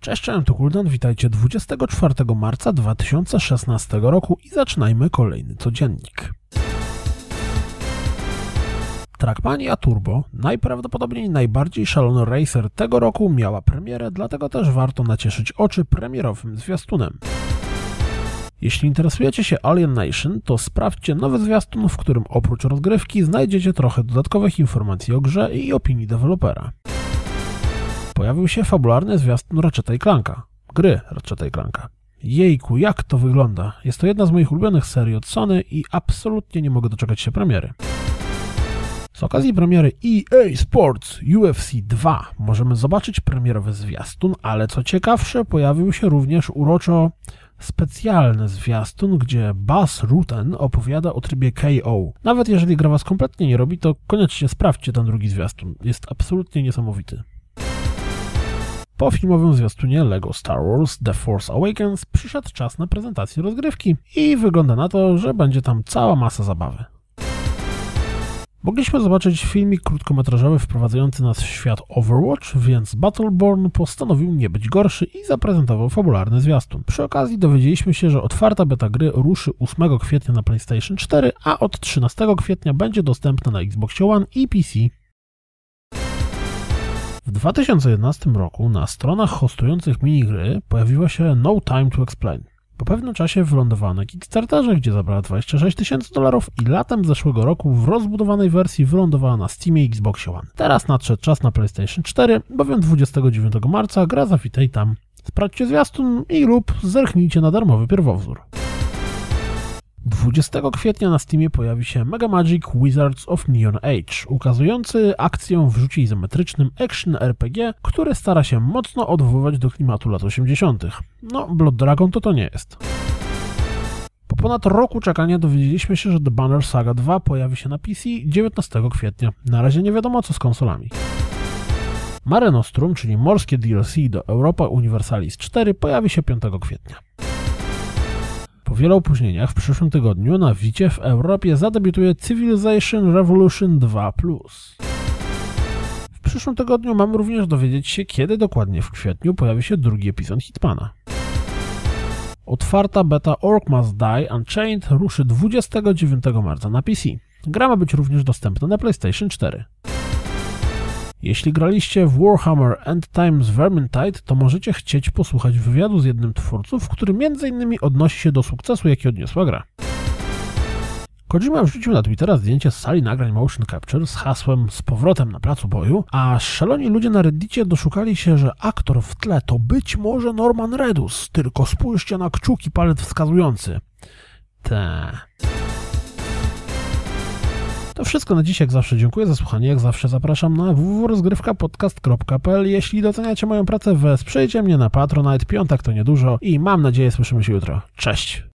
Cześć, cześć, to Kuldan, witajcie 24 marca 2016 roku i zaczynajmy kolejny codziennik. Trackmania Turbo, najprawdopodobniej najbardziej szalony racer tego roku, miała premierę, dlatego też warto nacieszyć oczy premierowym zwiastunem. Jeśli interesujecie się Alien Nation, to sprawdźcie nowy zwiastun, w którym oprócz rozgrywki znajdziecie trochę dodatkowych informacji o grze i opinii dewelopera pojawił się fabularny zwiastun Ratcheta i Clanka. Gry Ratcheta i Clanka. Jejku, jak to wygląda. Jest to jedna z moich ulubionych serii od Sony i absolutnie nie mogę doczekać się premiery. Z okazji premiery EA Sports UFC 2 możemy zobaczyć premierowy zwiastun, ale co ciekawsze, pojawił się również uroczo specjalny zwiastun, gdzie Buzz Ruten opowiada o trybie KO. Nawet jeżeli gra was kompletnie nie robi, to koniecznie sprawdźcie ten drugi zwiastun. Jest absolutnie niesamowity. Po filmowym zwiastunie LEGO Star Wars The Force Awakens przyszedł czas na prezentację rozgrywki i wygląda na to, że będzie tam cała masa zabawy. Mogliśmy zobaczyć filmik krótkometrażowy wprowadzający nas w świat Overwatch, więc Battleborn postanowił nie być gorszy i zaprezentował fabularny zwiastun. Przy okazji dowiedzieliśmy się, że otwarta beta gry ruszy 8 kwietnia na PlayStation 4, a od 13 kwietnia będzie dostępna na Xbox One i PC. W 2011 roku na stronach hostujących minigry pojawiła się No Time to Explain. Po pewnym czasie wylądowała na Kickstarterze, gdzie zabrała 26 tysięcy dolarów i latem zeszłego roku w rozbudowanej wersji wylądowała na Steamie i Xbox One. Teraz nadszedł czas na PlayStation 4, bowiem 29 marca gra zawitej tam. Sprawdźcie zwiastun i lub zerknijcie na darmowy pierwowzór. 20 kwietnia na Steamie pojawi się Mega Magic Wizards of Neon Age, ukazujący akcję w rzucie izometrycznym action RPG, który stara się mocno odwoływać do klimatu lat 80. No, Blood Dragon to to nie jest. Po ponad roku czekania dowiedzieliśmy się, że The Banner Saga 2 pojawi się na PC 19 kwietnia. Na razie nie wiadomo co z konsolami. Mare Nostrum, czyli morskie DLC do Europa Universalis 4 pojawi się 5 kwietnia. Po wielu opóźnieniach w przyszłym tygodniu na Wicie w Europie zadebiutuje Civilization Revolution 2+. W przyszłym tygodniu mamy również dowiedzieć się, kiedy dokładnie w kwietniu pojawi się drugi epizod Hitmana. Otwarta beta Orc Must Die Unchained ruszy 29 marca na PC. Gra ma być również dostępna na PlayStation 4. Jeśli graliście w Warhammer End Times Vermintide, to możecie chcieć posłuchać wywiadu z jednym twórców, który m.in. odnosi się do sukcesu, jaki odniosła gra. Kojima wrzucił na Twittera zdjęcie z sali nagrań motion capture z hasłem z powrotem na placu boju, a szaloni ludzie na reddicie doszukali się, że aktor w tle to być może Norman Redus, tylko spójrzcie na kciuki palec wskazujący. Te. To wszystko na dziś, jak zawsze dziękuję za słuchanie, jak zawsze zapraszam na www.rozgrywkapodcast.pl Jeśli doceniacie moją pracę, wesprzyjcie mnie na Patronite, piątek to niedużo i mam nadzieję słyszymy się jutro. Cześć!